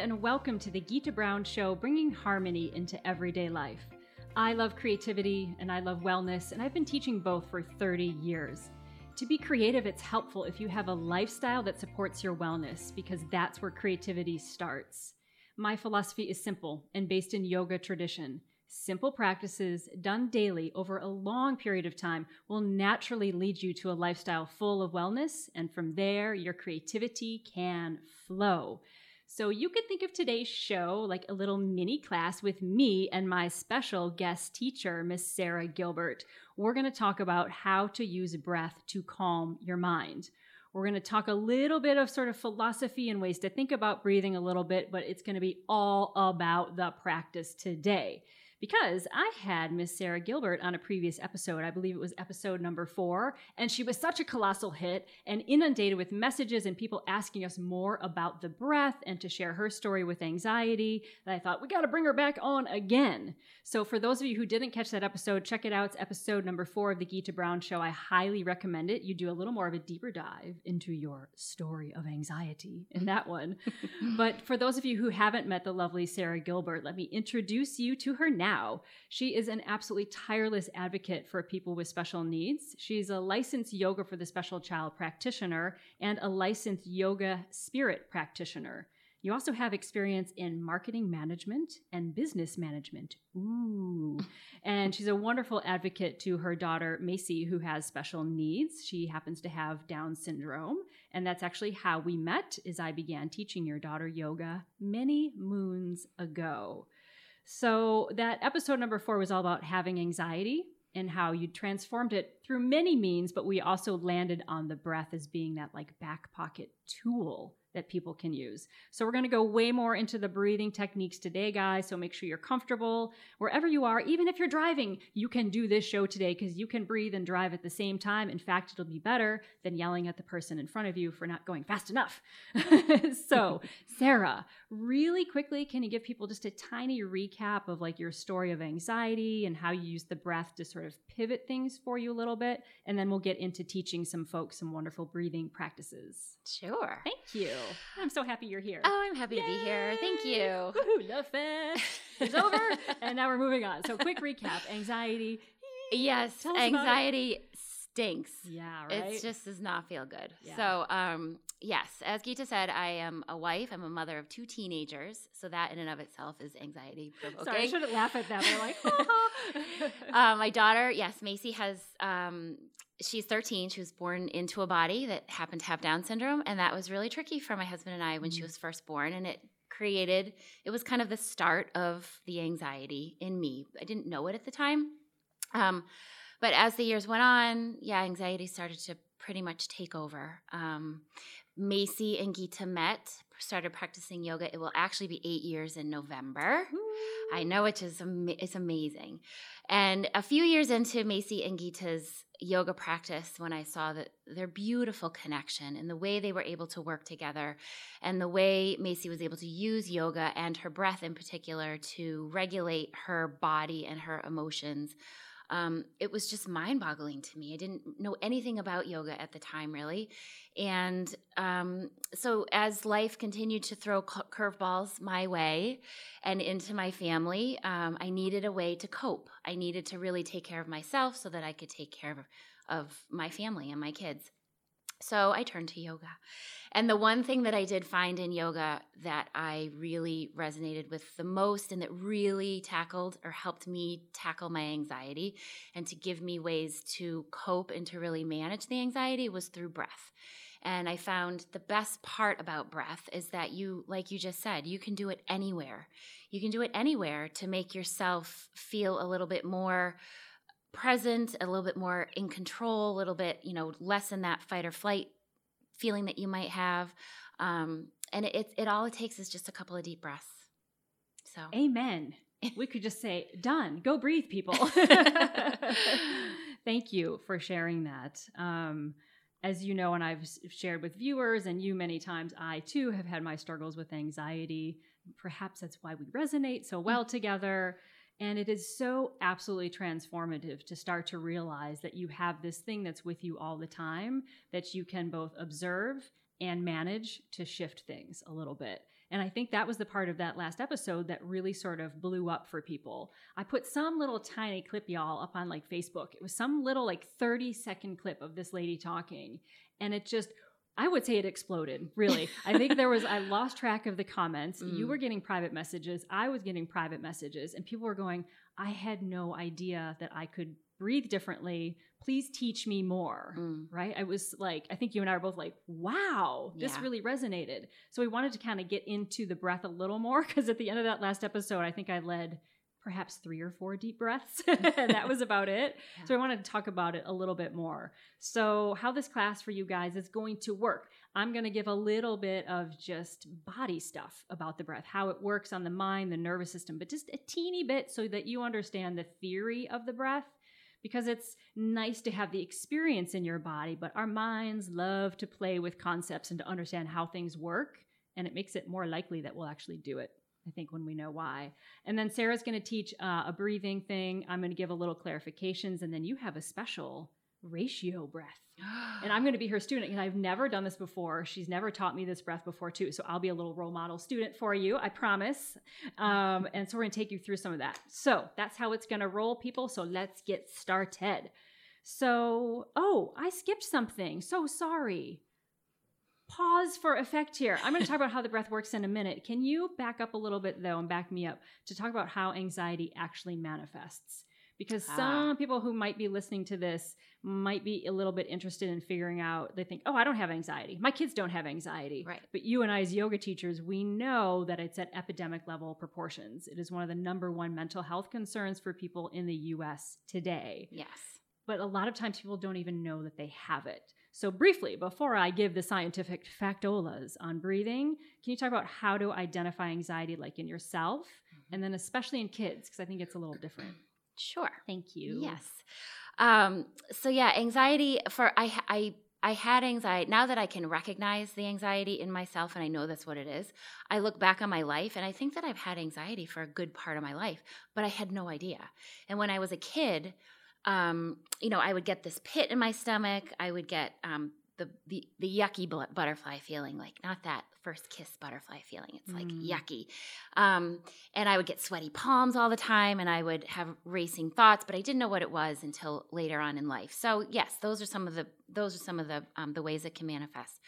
and welcome to the Gita Brown Show, bringing harmony into everyday life. I love creativity and I love wellness, and I've been teaching both for 30 years. To be creative, it's helpful if you have a lifestyle that supports your wellness, because that's where creativity starts. My philosophy is simple and based in yoga tradition. Simple practices done daily over a long period of time will naturally lead you to a lifestyle full of wellness, and from there, your creativity can flow. So you could think of today's show like a little mini class with me and my special guest teacher, Miss Sarah Gilbert. We're going to talk about how to use breath to calm your mind. We're going to talk a little bit of sort of philosophy and ways to think about breathing a little bit, but it's going to be all about the practice today because I had Miss Sarah Gilbert on a previous episode. I believe it was episode number four. And she was such a colossal hit and inundated with messages and people asking us more about the breath and to share her story with anxiety that I thought we got to bring her back on again. So, for those of you who didn't catch that episode, check it out. It's episode number four of the Gita Brown Show. I highly recommend it. You do a little more of a deeper dive into your story of anxiety in that one. but for those of you who haven't met the lovely Sarah Gilbert, let me introduce you to her now now. She is an absolutely tireless advocate for people with special needs. She's a licensed yoga for the special child practitioner and a licensed yoga spirit practitioner. You also have experience in marketing management and business management. Ooh. and she's a wonderful advocate to her daughter, Macy, who has special needs. She happens to have Down syndrome. And that's actually how we met as I began teaching your daughter yoga many moons ago. So, that episode number four was all about having anxiety and how you transformed it through many means, but we also landed on the breath as being that like back pocket tool that people can use. So we're going to go way more into the breathing techniques today, guys. So make sure you're comfortable wherever you are. Even if you're driving, you can do this show today because you can breathe and drive at the same time. In fact, it'll be better than yelling at the person in front of you for not going fast enough. so, Sarah, really quickly, can you give people just a tiny recap of like your story of anxiety and how you use the breath to sort of pivot things for you a little bit? And then we'll get into teaching some folks some wonderful breathing practices. Sure. Thank you. I'm so happy you're here. Oh, I'm happy Yay! to be here. Thank you. Woohoo, Love Fest is over, and now we're moving on. So, quick recap: anxiety. Yes, anxiety stinks. Yeah, right. It just does not feel good. Yeah. So, um, yes, as Gita said, I am a wife. I'm a mother of two teenagers. So that in and of itself is anxiety provoking. Sorry, I shouldn't laugh at that. They're like, uh, my daughter, yes, Macy has um, she's 13. She was born into a body that happened to have Down syndrome. And that was really tricky for my husband and I when mm-hmm. she was first born. And it created, it was kind of the start of the anxiety in me. I didn't know it at the time. Um, but as the years went on, yeah, anxiety started to pretty much take over. Um, Macy and Gita met, started practicing yoga. It will actually be eight years in November. Ooh. I know, which is it's amazing. And a few years into Macy and Gita's yoga practice when I saw that their beautiful connection and the way they were able to work together and the way Macy was able to use yoga and her breath in particular to regulate her body and her emotions. Um, it was just mind boggling to me. I didn't know anything about yoga at the time, really. And um, so, as life continued to throw curveballs my way and into my family, um, I needed a way to cope. I needed to really take care of myself so that I could take care of, of my family and my kids. So, I turned to yoga. And the one thing that I did find in yoga that I really resonated with the most and that really tackled or helped me tackle my anxiety and to give me ways to cope and to really manage the anxiety was through breath. And I found the best part about breath is that you, like you just said, you can do it anywhere. You can do it anywhere to make yourself feel a little bit more present, a little bit more in control, a little bit, you know, less in that fight or flight feeling that you might have. Um, and it, it all it takes is just a couple of deep breaths. So, amen. we could just say, done. Go breathe, people. Thank you for sharing that. Um, as you know, and I've shared with viewers and you many times, I too have had my struggles with anxiety. Perhaps that's why we resonate so well mm-hmm. together. And it is so absolutely transformative to start to realize that you have this thing that's with you all the time that you can both observe and manage to shift things a little bit. And I think that was the part of that last episode that really sort of blew up for people. I put some little tiny clip, y'all, up on like Facebook. It was some little like 30 second clip of this lady talking. And it just, I would say it exploded, really. I think there was, I lost track of the comments. Mm. You were getting private messages. I was getting private messages. And people were going, I had no idea that I could breathe differently. Please teach me more. Mm. Right. I was like, I think you and I are both like, wow, this yeah. really resonated. So we wanted to kind of get into the breath a little more because at the end of that last episode, I think I led perhaps three or four deep breaths. and that was about it. Yeah. So I wanted to talk about it a little bit more. So, how this class for you guys is going to work. I'm going to give a little bit of just body stuff about the breath, how it works on the mind, the nervous system, but just a teeny bit so that you understand the theory of the breath because it's nice to have the experience in your body, but our minds love to play with concepts and to understand how things work. And it makes it more likely that we'll actually do it, I think, when we know why. And then Sarah's going to teach uh, a breathing thing. I'm going to give a little clarifications. And then you have a special ratio breath. and I'm going to be her student and I've never done this before. She's never taught me this breath before too. So I'll be a little role model student for you, I promise. Um, and so we're going to take you through some of that. So that's how it's going to roll, people. So let's get started. So, oh, I skipped something. So sorry. Pause for effect here. I'm going to talk about how the breath works in a minute. Can you back up a little bit though and back me up to talk about how anxiety actually manifests? because ah. some people who might be listening to this might be a little bit interested in figuring out they think oh i don't have anxiety my kids don't have anxiety right but you and i as yoga teachers we know that it's at epidemic level proportions it is one of the number one mental health concerns for people in the us today yes but a lot of times people don't even know that they have it so briefly before i give the scientific factolas on breathing can you talk about how to identify anxiety like in yourself mm-hmm. and then especially in kids because i think it's a little different Sure. Thank you. Yes. Um, so yeah, anxiety for I I I had anxiety. Now that I can recognize the anxiety in myself and I know that's what it is, I look back on my life and I think that I've had anxiety for a good part of my life, but I had no idea. And when I was a kid, um, you know, I would get this pit in my stomach. I would get um, the, the the yucky butterfly feeling, like not that first kiss butterfly feeling. It's like mm. yucky. Um, and I would get sweaty palms all the time, and I would have racing thoughts, but I didn't know what it was until later on in life. So yes, those are some of the those are some of the um, the ways it can manifest.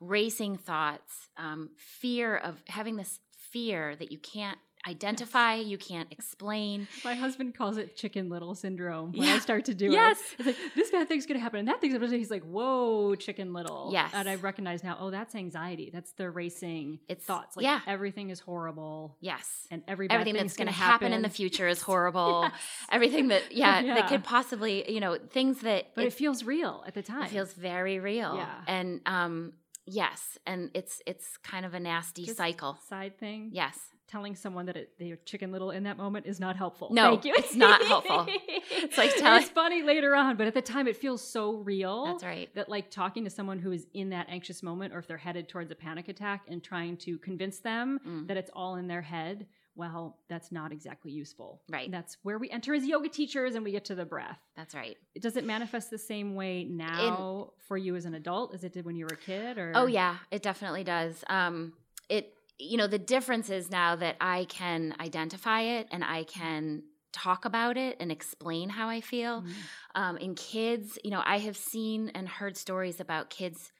Racing thoughts, um, fear of having this fear that you can't identify, you can't explain. My husband calls it chicken little syndrome when yeah. I start to do yes. it. It's like this bad thing's gonna happen and that thing's gonna happen. He's like, whoa, chicken little. Yes. And I recognize now, oh, that's anxiety. That's the racing it's, thoughts. Like yeah. everything is horrible. Yes. And every everything that's gonna, gonna happen. happen. in the future is horrible. yes. Everything that yeah, yeah, that could possibly, you know, things that But it, it feels real at the time. It feels very real. Yeah. And um Yes, and it's it's kind of a nasty Just cycle. Side thing. Yes telling someone that it, they're chicken little in that moment is not helpful. No, Thank you. it's not helpful. It's like telling. It's funny later on, but at the time it feels so real. That's right. That like talking to someone who is in that anxious moment, or if they're headed towards a panic attack, and trying to convince them mm. that it's all in their head. Well, that's not exactly useful. Right. That's where we enter as yoga teachers and we get to the breath. That's right. Does it manifest the same way now in, for you as an adult as it did when you were a kid? Or oh yeah, it definitely does. Um, it you know, the difference is now that I can identify it and I can talk about it and explain how I feel. Mm-hmm. Um, in kids, you know, I have seen and heard stories about kids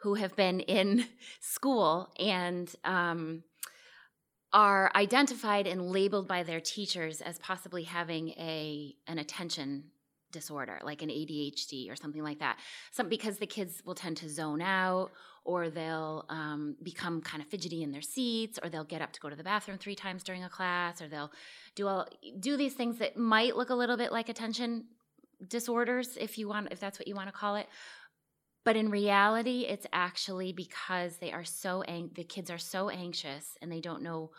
who have been in school and um, are identified and labeled by their teachers as possibly having a an attention disorder, like an ADHD or something like that. Some because the kids will tend to zone out or they'll um, become kind of fidgety in their seats, or they'll get up to go to the bathroom three times during a class, or they'll do all do these things that might look a little bit like attention disorders, if you want, if that's what you want to call it. But in reality, it's actually because they are so ang- the kids are so anxious and they don't know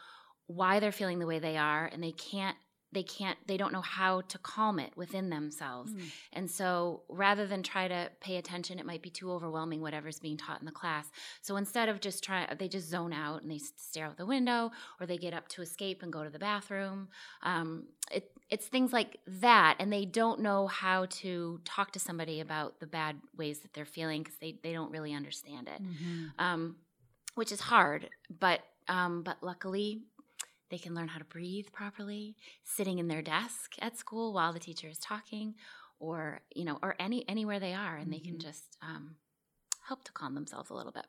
why they're feeling the way they are, and they can't they can't they don't know how to calm it within themselves mm. and so rather than try to pay attention it might be too overwhelming whatever's being taught in the class so instead of just trying they just zone out and they stare out the window or they get up to escape and go to the bathroom um, it, it's things like that and they don't know how to talk to somebody about the bad ways that they're feeling because they, they don't really understand it mm-hmm. um, which is hard but Um, but luckily, they can learn how to breathe properly, sitting in their desk at school while the teacher is talking, or you know, or any anywhere they are, and mm-hmm. they can mm-hmm. just um, help to calm themselves a little bit.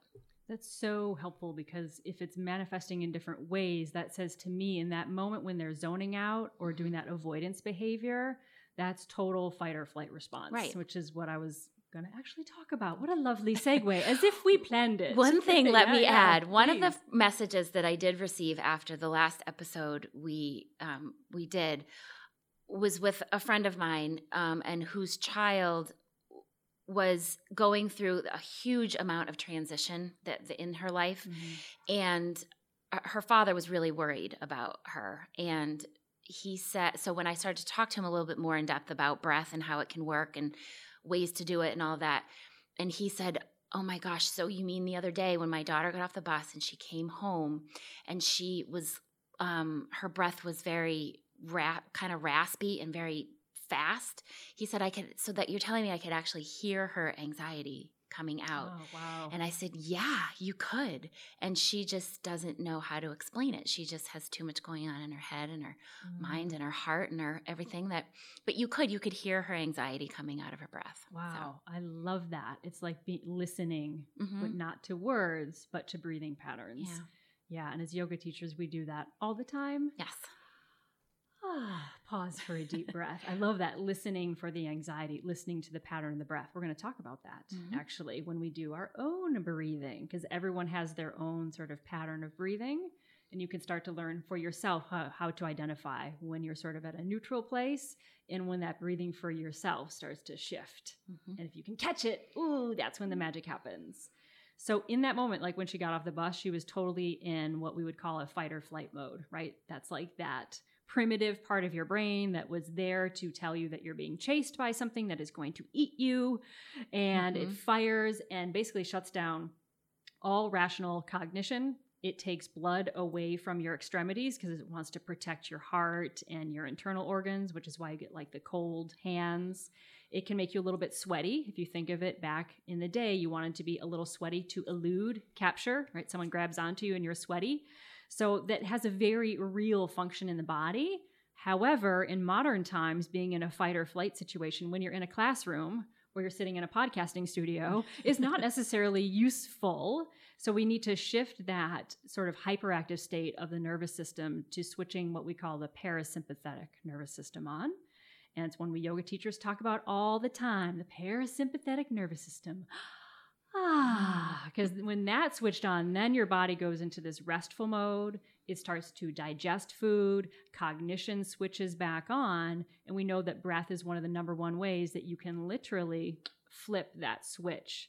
That's so helpful because if it's manifesting in different ways, that says to me in that moment when they're zoning out or doing mm-hmm. that avoidance behavior, that's total fight or flight response. Right. Which is what I was going to actually talk about. What a lovely segue, as if we planned it. One thing, let yeah, me yeah, add. One of the f- messages that I did receive after the last episode we um, we did was with a friend of mine, um, and whose child was going through a huge amount of transition that in her life, mm-hmm. and uh, her father was really worried about her and he said so when i started to talk to him a little bit more in depth about breath and how it can work and ways to do it and all that. And he said, Oh my gosh, so you mean the other day when my daughter got off the bus and she came home and she was, um, her breath was very ra- kind of raspy and very fast. He said, I could, so that you're telling me I could actually hear her anxiety coming out. Oh, wow. And I said, Yeah, you could. And she just doesn't know how to explain it. She just has too much going on in her head and her mm. mind and her heart and her everything that, but you could, you could hear her anxiety coming out of her breath. Wow. So. I love that. It's like be, listening, mm-hmm. but not to words, but to breathing patterns. Yeah. Yeah. And as yoga teachers, we do that all the time. Yes. Pause for a deep breath. I love that listening for the anxiety, listening to the pattern of the breath. We're going to talk about that mm-hmm. actually when we do our own breathing because everyone has their own sort of pattern of breathing. And you can start to learn for yourself how, how to identify when you're sort of at a neutral place and when that breathing for yourself starts to shift. Mm-hmm. And if you can catch it, ooh, that's when the magic happens. So in that moment, like when she got off the bus, she was totally in what we would call a fight or flight mode, right? That's like that primitive part of your brain that was there to tell you that you're being chased by something that is going to eat you. And mm-hmm. it fires and basically shuts down all rational cognition. It takes blood away from your extremities because it wants to protect your heart and your internal organs, which is why you get like the cold hands. It can make you a little bit sweaty. If you think of it back in the day, you wanted to be a little sweaty to elude capture, right? Someone grabs onto you and you're sweaty. So that has a very real function in the body. However, in modern times, being in a fight or flight situation, when you're in a classroom or you're sitting in a podcasting studio, is not necessarily useful. So we need to shift that sort of hyperactive state of the nervous system to switching what we call the parasympathetic nervous system on. And it's one we yoga teachers talk about all the time the parasympathetic nervous system. Ah, because when that switched on, then your body goes into this restful mode. It starts to digest food, cognition switches back on, and we know that breath is one of the number one ways that you can literally flip that switch.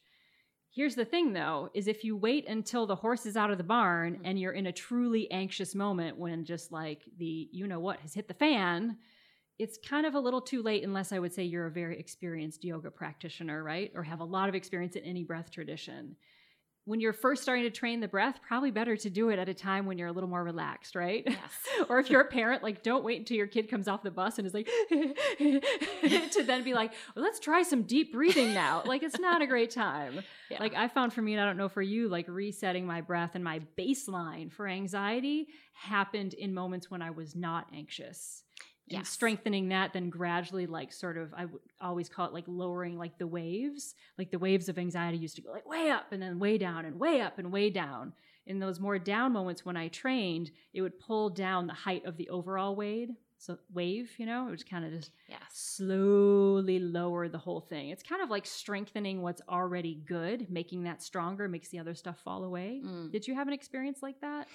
Here's the thing though, is if you wait until the horse is out of the barn and you're in a truly anxious moment when just like the you know what has hit the fan, it's kind of a little too late unless I would say you're a very experienced yoga practitioner, right? Or have a lot of experience in any breath tradition. When you're first starting to train the breath, probably better to do it at a time when you're a little more relaxed, right? Yes. or if you're a parent, like don't wait until your kid comes off the bus and is like to then be like, well, let's try some deep breathing now. like it's not a great time. Yeah. Like I found for me, and I don't know for you, like resetting my breath and my baseline for anxiety happened in moments when I was not anxious and yes. strengthening that then gradually like sort of i would always call it like lowering like the waves. Like the waves of anxiety used to go like way up and then way down and way up and way down. In those more down moments when i trained it would pull down the height of the overall wave so wave you know it would kind of just yes. slowly lower the whole thing it's kind of like strengthening what's already good making that stronger makes the other stuff fall away mm. did you have an experience like that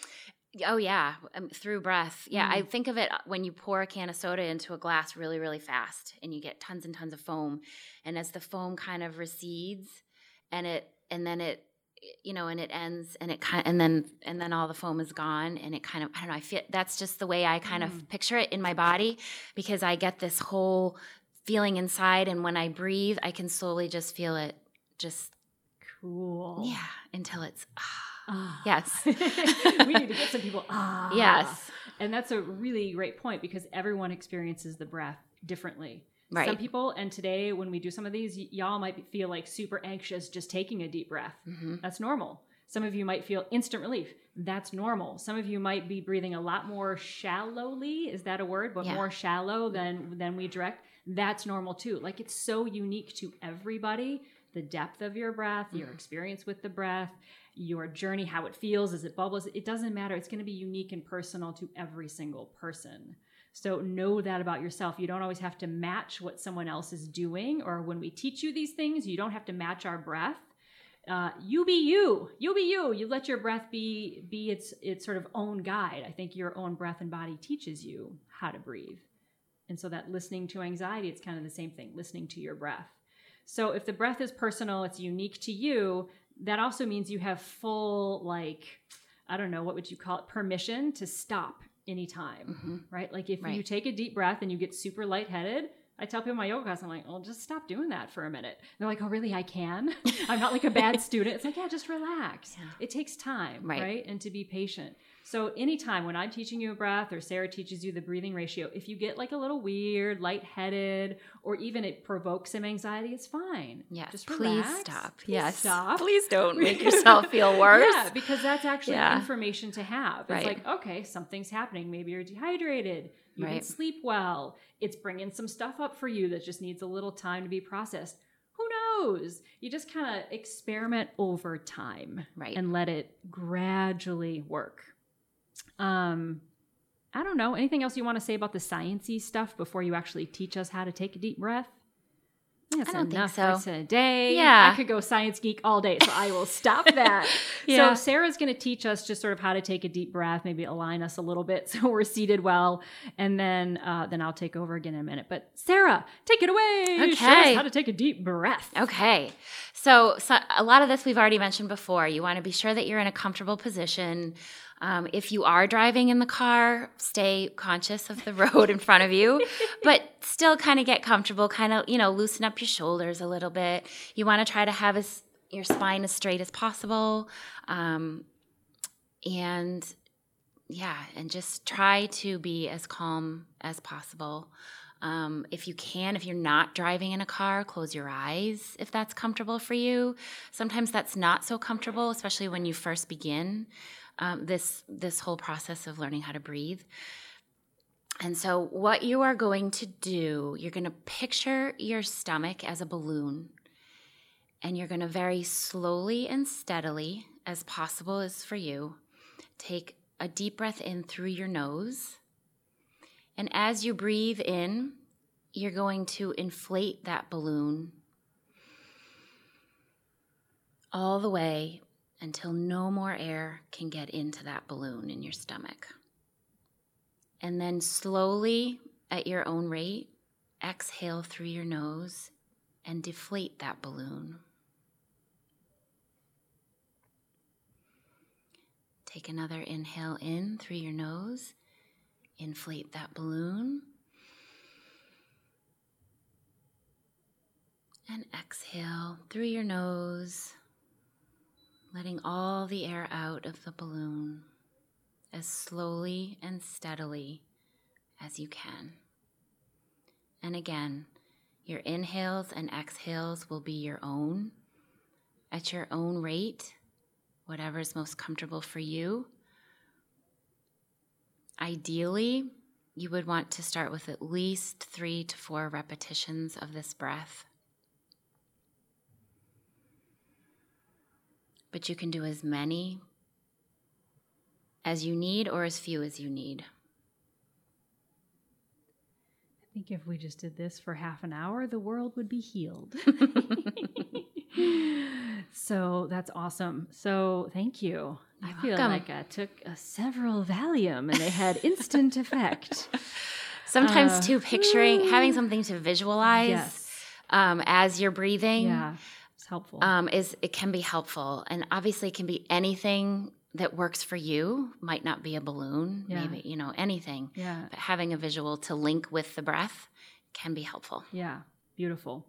Oh yeah, um, through breath. Yeah, mm. I think of it uh, when you pour a can of soda into a glass really, really fast, and you get tons and tons of foam. And as the foam kind of recedes, and it, and then it, you know, and it ends, and it kind, and then, and then all the foam is gone, and it kind of, I don't know. I feel that's just the way I kind mm. of picture it in my body, because I get this whole feeling inside, and when I breathe, I can slowly just feel it, just cool. Yeah, until it's. Ah, Ah. Yes. we need to get some people. Ah. Yes. And that's a really great point because everyone experiences the breath differently. Right. Some people, and today when we do some of these, y- y'all might feel like super anxious just taking a deep breath. Mm-hmm. That's normal. Some of you might feel instant relief. That's normal. Some of you might be breathing a lot more shallowly. Is that a word? But Yeah. more shallow than than we direct. That's normal too. Like it's so unique to everybody. The depth of your breath, your Mhm. experience with the breath, your journey, how it feels, as it bubbles. It doesn't matter. It's going to be unique and personal to every single person. So know that about yourself. You don't always have to match what someone else is doing, or when we teach you these things, you don't have to match our breath. Uh, you be you. You be you. You let your breath be be its its sort of own guide. I think your own breath and body teaches you how to breathe. And so that listening to anxiety, it's kind of the same thing, listening to your breath. So if the breath is personal, it's unique to you, that also means you have full like I don't know, what would you call it? Permission to stop anytime Mhm. right? Like if you take a deep breath and you get super lightheaded, I tell people in my yoga class, I'm like, well, just stop doing that for a minute. they're like, oh, really? I can? I'm not like a bad student. It's like, yeah, just relax. Yeah. It takes time, Right. right. And to be patient. So anytime when I'm teaching you a breath or Sarah teaches you the breathing ratio, if you get like a little weird, lightheaded, or even it provokes some anxiety, it's fine. Yeah. Just please relax. stop. Please yes. stop. Please don't make yourself feel worse. Yeah, because that's actually Yeah. information to have. It's Right. like, okay, something's happening. Maybe you're dehydrated. You Right. didn't sleep well. It's bringing some stuff up for you that just needs a little time to be processed. Who knows? You just kind of experiment over time Right. and let it gradually work. Um, I don't know. Anything else you want to say about the sciency stuff before you actually teach us how to take a deep breath? That's I don't think enough so. for today. Yeah. I could go science geek all day, so I will stop that. Yeah. So Sarah's going to teach us just sort of how to take a deep breath, maybe align us a little bit so we're seated well, and then uh, then I'll take over again in a minute. But Sarah, take it away. Show Okay. us how to take a deep breath. Okay. So, so a lot of this we've already mentioned before. You want to be sure that you're in a comfortable position. Um, if you are driving in the car, stay conscious of the road in front of you, but still kind of get comfortable, kind of, you know, loosen up your shoulders a little bit. You want to try to have as, your spine as straight as possible. Um, and yeah, and just try to be as calm as possible. Um, if you can, if you're not driving in a car, close your eyes if that's comfortable for you. Sometimes that's not so comfortable, especially when you first begin um, this this whole process of learning how to breathe. And so, what you are going to do, you're going to picture your stomach as a balloon, and you're going to very slowly and steadily, as possible as for you, take a deep breath in through your nose. And as you breathe in, you're going to inflate that balloon all the way until no more air can get into that balloon in your stomach. And then slowly, at your own rate, exhale through your nose and deflate that balloon. Take another inhale in through your nose, inflate that balloon. And exhale through your nose, letting all the air out of the balloon as slowly and steadily as you can. And again, your inhales and exhales will be your own at your own rate, whatever is most comfortable for you. Ideally, you would want to start with at least three to four repetitions of this breath. But you can do as many as you need or as few as you need. I think if we just did this for half an hour, the world would be healed. so that's awesome. So thank you. I You're feel welcome. like I took uh, several Valium and they had instant effect. Sometimes, Uh, too, picturing having something to visualize yes. um, as you're breathing Yeah. Helpful. um, is it can be helpful, and obviously it can be anything that works for you. Might not be a balloon, Yeah. maybe you know anything, yeah. but having a visual to link with the breath can be helpful. Yeah. Beautiful.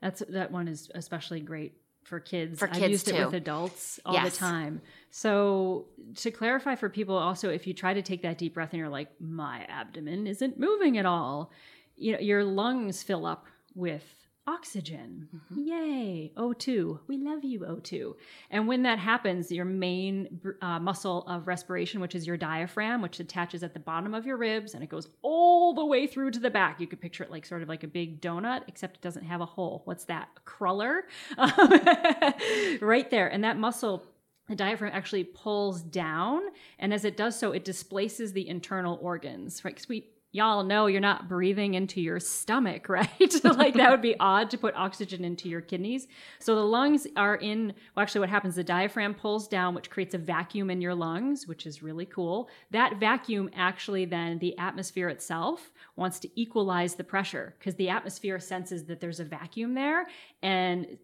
That's that one is especially great for kids. For I've kids, used it too. with adults all Yes. the time. So to clarify for people also if you try to take that deep breath and you're like my abdomen isn't moving at all, you know, your lungs fill up with oxygen. Mm-hmm. Yay, O2. We love you, O2. And when that happens, your main uh, muscle of respiration, which is your diaphragm, which attaches at the bottom of your ribs and it goes all the way through to the back. You could picture it like sort of like a big donut, except it doesn't have a hole. What's that? A cruller? right there. And that muscle the diaphragm actually pulls down and as it does so it displaces the internal organs right because we y'all know you're not breathing into your stomach, right? like that would be odd to put oxygen into your kidneys. So the lungs are in, well, actually, what happens, the diaphragm pulls down, which creates a vacuum in your lungs, which is really cool. That vacuum actually then, the atmosphere itself wants to equalize the pressure because the atmosphere senses that there's a vacuum there and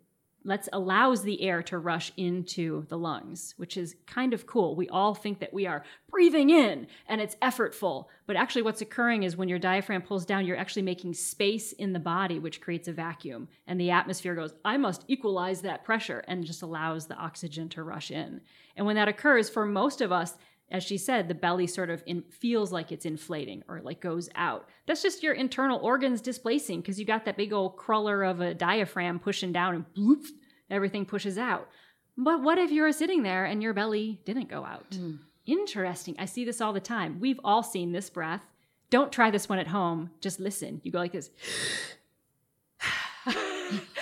let's allows the air to rush into the lungs, which is kind of cool. We all think that we are breathing in and it's effortful, but actually what's occurring is when your diaphragm pulls down, you're actually making space in the body which creates a vacuum and the atmosphere goes, "I must equalize that pressure" and just allows the oxygen to rush in. And when that occurs for most of us, as she said, the belly sort of in, feels like it's inflating or like goes out. That's just your internal organs displacing because you got that big old cruller of a diaphragm pushing down and bloop, everything pushes out. But what if you're sitting there and your belly didn't go out? Mm. Interesting. I see this all the time. We've all seen this breath. Don't try this one at home. Just listen. You go like this.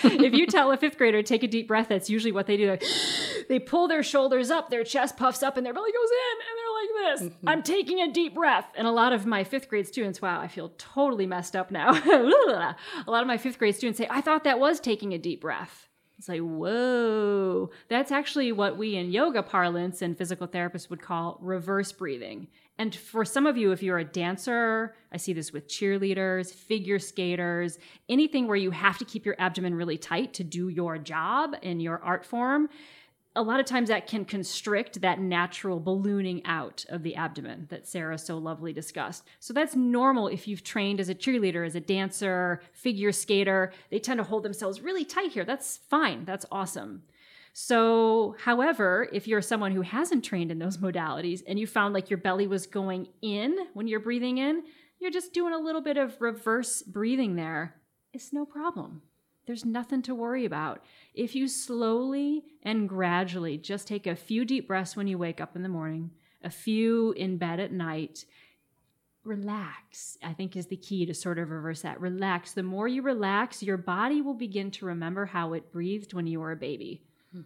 if you tell a fifth grader take a deep breath, that's usually what they do. They pull their shoulders up, their chest puffs up, and their belly goes in, and they're like this. Mm-hmm. I'm taking a deep breath. And a lot of my fifth grade students, wow, I feel totally messed up now. a lot of my fifth grade students say, I thought that was taking a deep breath. It's like, whoa. That's actually what we in yoga parlance and physical therapists would call reverse breathing. And for some of you, if you're a dancer, I see this with cheerleaders, figure skaters, anything where you have to keep your abdomen really tight to do your job in your art form, a lot of times that can constrict that natural ballooning out of the abdomen that Sarah so lovely discussed. So that's normal if you've trained as a cheerleader, as a dancer, figure skater. They tend to hold themselves really tight here. That's fine. That's awesome. So, however, if you're someone who hasn't trained in those modalities and you found like your belly was going in when you're breathing in, you're just doing a little bit of reverse breathing there. It's no problem. There's nothing to worry about. If you slowly and gradually just take a few deep breaths when you wake up in the morning, a few in bed at night, relax, I think is the key to sort of reverse that. Relax. The more you relax, your body will begin to remember how it breathed when you were a baby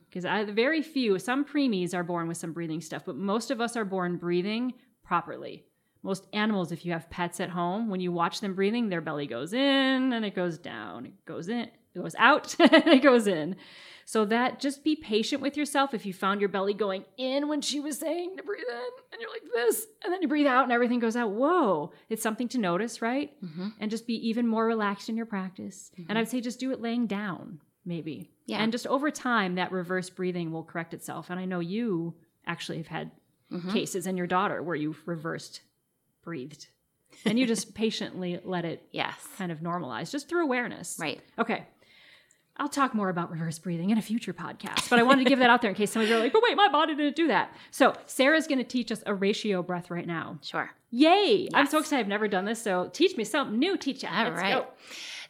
because very few some preemies are born with some breathing stuff but most of us are born breathing properly. Most animals if you have pets at home when you watch them breathing their belly goes in and it goes down it goes in it goes out and it goes in. So that just be patient with yourself. If you found your belly going in when she was saying to breathe in and you're like this and then you breathe out and everything goes out whoa it's something to notice right? Mm-hmm. and just be even more relaxed in your practice. Mm-hmm. and i'd say just do it laying down maybe. Yeah. And just over time, that reverse breathing will correct itself. And I know you actually have had mm-hmm. cases in your daughter where you've reversed breathed. and you just patiently let it yes kind of normalize just through awareness. Right. Okay. I'll talk more about reverse breathing in a future podcast, but I wanted to give that out there in case somebody's like, but wait, my body didn't do that. So Sarah's going to teach us a ratio breath right now. Sure. Yay. Yes. I'm so excited. I've never done this. So teach me something new, teach us. All right.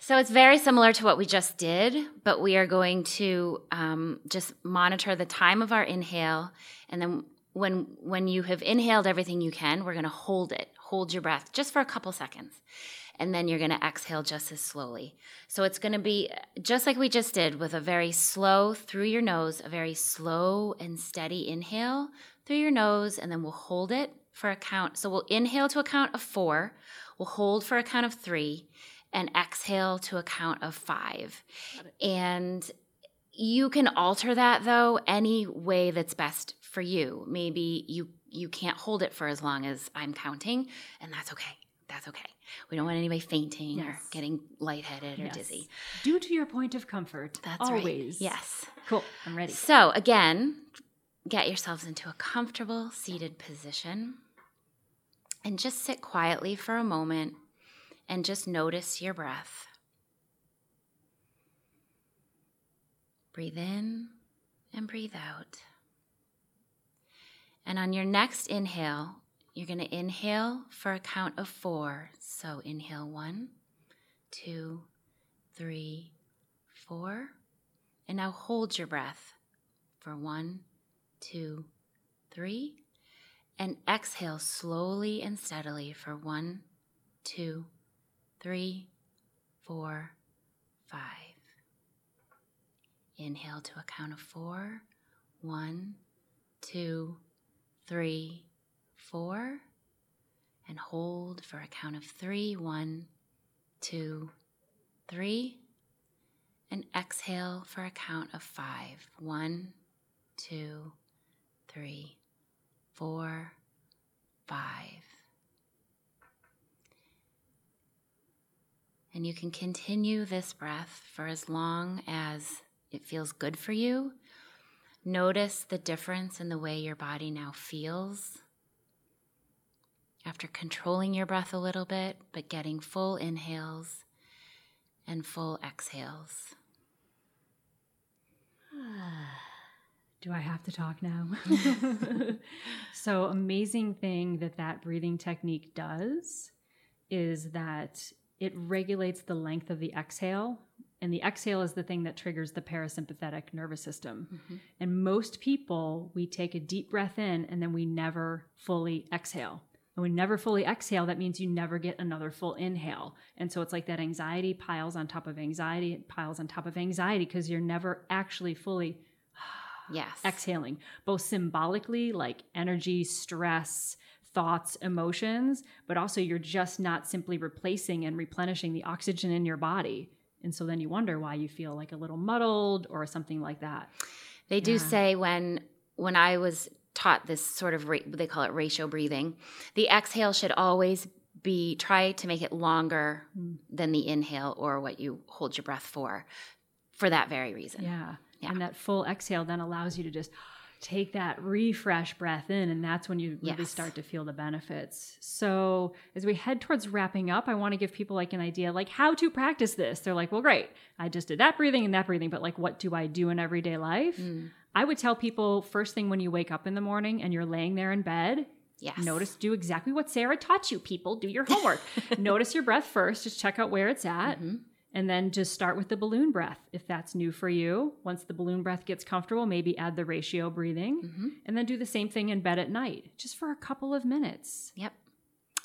So it's very similar to what we just did, but we are going to um, just monitor the time of our inhale, and then when when you have inhaled everything you can, we're going to hold it, hold your breath just for a couple seconds, and then you're going to exhale just as slowly. So it's going to be just like we just did with a very slow through your nose, a very slow and steady inhale through your nose, and then we'll hold it for a count. So we'll inhale to a count of four, we'll hold for a count of three and exhale to a count of five. And you can alter that though any way that's best for you. Maybe you you can't hold it for as long as I'm counting, and that's okay. That's okay. We don't want anybody fainting yes. or getting lightheaded yes. or dizzy. Due to your point of comfort. That's always. Right. Yes. Cool. I'm ready. So again, get yourselves into a comfortable seated position and just sit quietly for a moment and just notice your breath. Breathe in and breathe out. And on your next inhale, you're going to inhale for a count of four. So inhale one, two, three, four. And now hold your breath for one, two, three. And exhale slowly and steadily for one, two, three, four, five. Inhale to a count of four. One, two, three, four. And hold for a count of three. One, two, three. And exhale for a count of five. One, two, three, four, five. And you can continue this breath for as long as it feels good for you. Notice the difference in the way your body now feels after controlling your breath a little bit, but getting full inhales and full exhales. Do I have to talk now? so, amazing thing that that breathing technique does is that it regulates the length of the exhale. And the exhale is the thing that triggers the parasympathetic nervous system. Mm-hmm. And most people, we take a deep breath in and then we never fully exhale. And we never fully exhale, that means you never get another full inhale. And so it's like that anxiety piles on top of anxiety, it piles on top of anxiety because you're never actually fully yes. exhaling, both symbolically, like energy, stress, thoughts, emotions, but also you're just not simply replacing and replenishing the oxygen in your body. And so then you wonder why you feel like a little muddled or something like that. They do yeah. say when when I was taught this sort of they call it ratio breathing, the exhale should always be try to make it longer mm. than the inhale or what you hold your breath for for that very reason. Yeah. yeah. And that full exhale then allows you to just take that refresh breath in and that's when you really yes. start to feel the benefits so as we head towards wrapping up i want to give people like an idea like how to practice this they're like well great i just did that breathing and that breathing but like what do i do in everyday life mm. i would tell people first thing when you wake up in the morning and you're laying there in bed Yes. Notice, do exactly what Sarah taught you, people. Do your homework. Notice your breath first. Just check out where it's at. Mm-hmm. And then just start with the balloon breath if that's new for you. Once the balloon breath gets comfortable, maybe add the ratio breathing. Mm-hmm. And then do the same thing in bed at night, just for a couple of minutes. Yep.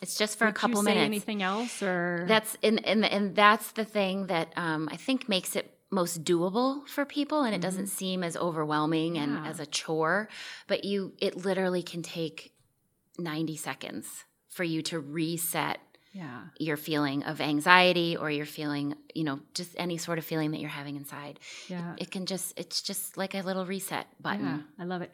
It's just for Would a couple you say minutes. Anything else, or that's and and, and that's the thing that um, I think makes it most doable for people, and it mm-hmm. doesn't seem as overwhelming yeah. and as a chore. But you, it literally can take ninety seconds for you to reset yeah. your feeling of anxiety or your feeling, you know, just any sort of feeling that you're having inside. Yeah. It, it can just, it's just like a little reset button. Yeah, I love it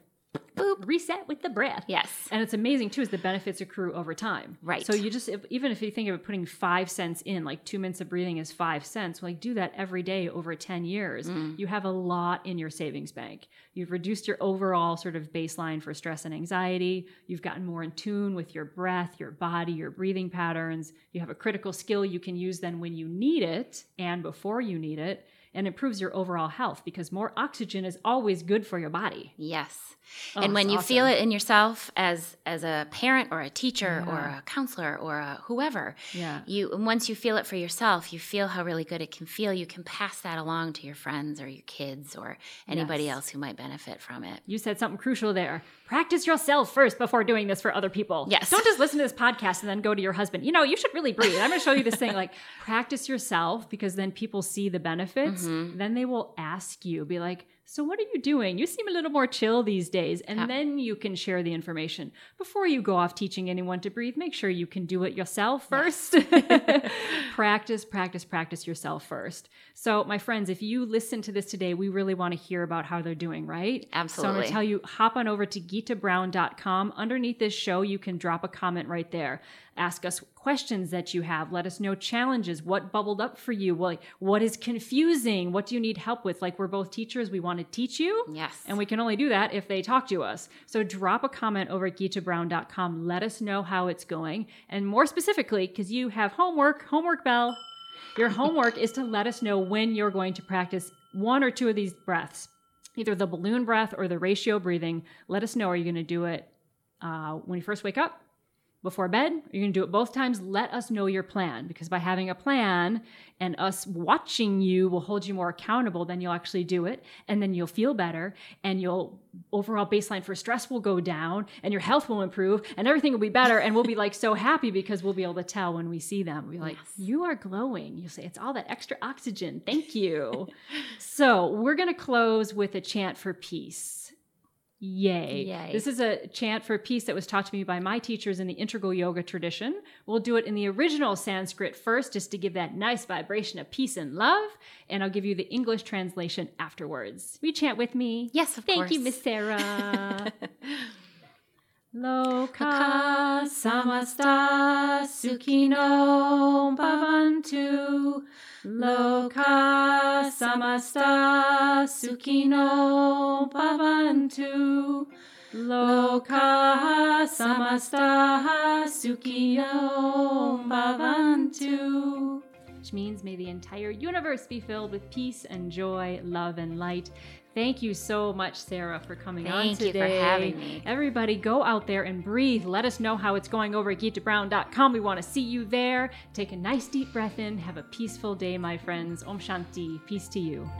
boop, reset with the breath. Yes. And it's amazing too, is the benefits accrue over time. Right. So you just, if, even if you think of putting five cents in, like two minutes of breathing is five cents, like do that every day over 10 years. Mm. You have a lot in your savings bank. You've reduced your overall sort of baseline for stress and anxiety. You've gotten more in tune with your breath, your body, your breathing patterns. You have a critical skill you can use then when you need it and before you need it and improves your overall health because more oxygen is always good for your body. Yes. Oh, and when you awesome. feel it in yourself as as a parent or a teacher yeah. or a counselor or a whoever, yeah. you once you feel it for yourself, you feel how really good it can feel. You can pass that along to your friends or your kids or anybody yes. else who might benefit from it. You said something crucial there. Practice yourself first before doing this for other people. Yes. Don't just listen to this podcast and then go to your husband. You know, you should really breathe. I'm going to show you this thing like practice yourself because then people see the benefits. Mm-hmm. Then they will ask you, be like, so, what are you doing? You seem a little more chill these days. And yeah. then you can share the information. Before you go off teaching anyone to breathe, make sure you can do it yourself first. Yes. practice, practice, practice yourself first. So, my friends, if you listen to this today, we really want to hear about how they're doing, right? Absolutely. So, I'm going to tell you hop on over to gitabrown.com. Underneath this show, you can drop a comment right there ask us questions that you have. Let us know challenges. What bubbled up for you? What, what is confusing? What do you need help with? Like we're both teachers. We want to teach you. Yes. And we can only do that if they talk to us. So drop a comment over at gitabrown.com let us know how it's going. And more specifically because you have homework homework bell. Your homework is to let us know when you're going to practice one or two of these breaths either the balloon breath or the ratio breathing. Let us know are you going to do it uh, when you first wake up before bed? Are you going to do it both times? Let us know your plan because by having a plan and us watching you will hold you more accountable, then you'll actually do it and then you'll feel better and your overall baseline for stress will go down and your health will improve and everything will be better and we'll be like so happy because we'll be able to tell when we see them. We're like, yes. you are glowing. You say, it's all that extra oxygen. Thank you. so we're going to close with a chant for peace. Yay. Yay. This is a chant for peace that was taught to me by my teachers in the integral yoga tradition. We'll do it in the original Sanskrit first, just to give that nice vibration of peace and love. And I'll give you the English translation afterwards. We chant with me? Yes, of Thank course. Thank you, Miss Sarah. Loka samasta sukhino bhavantu. Loka samasta sukhino bhavantu. Loka samasta sukhino bhavantu. Which means may the entire universe be filled with peace and joy, love and light. Thank you so much, Sarah, for coming Thank on today. Thank you for having me. Everybody, go out there and breathe. Let us know how it's going over at gitabrown.com. We want to see you there. Take a nice deep breath in. Have a peaceful day, my friends. Om Shanti. Peace to you.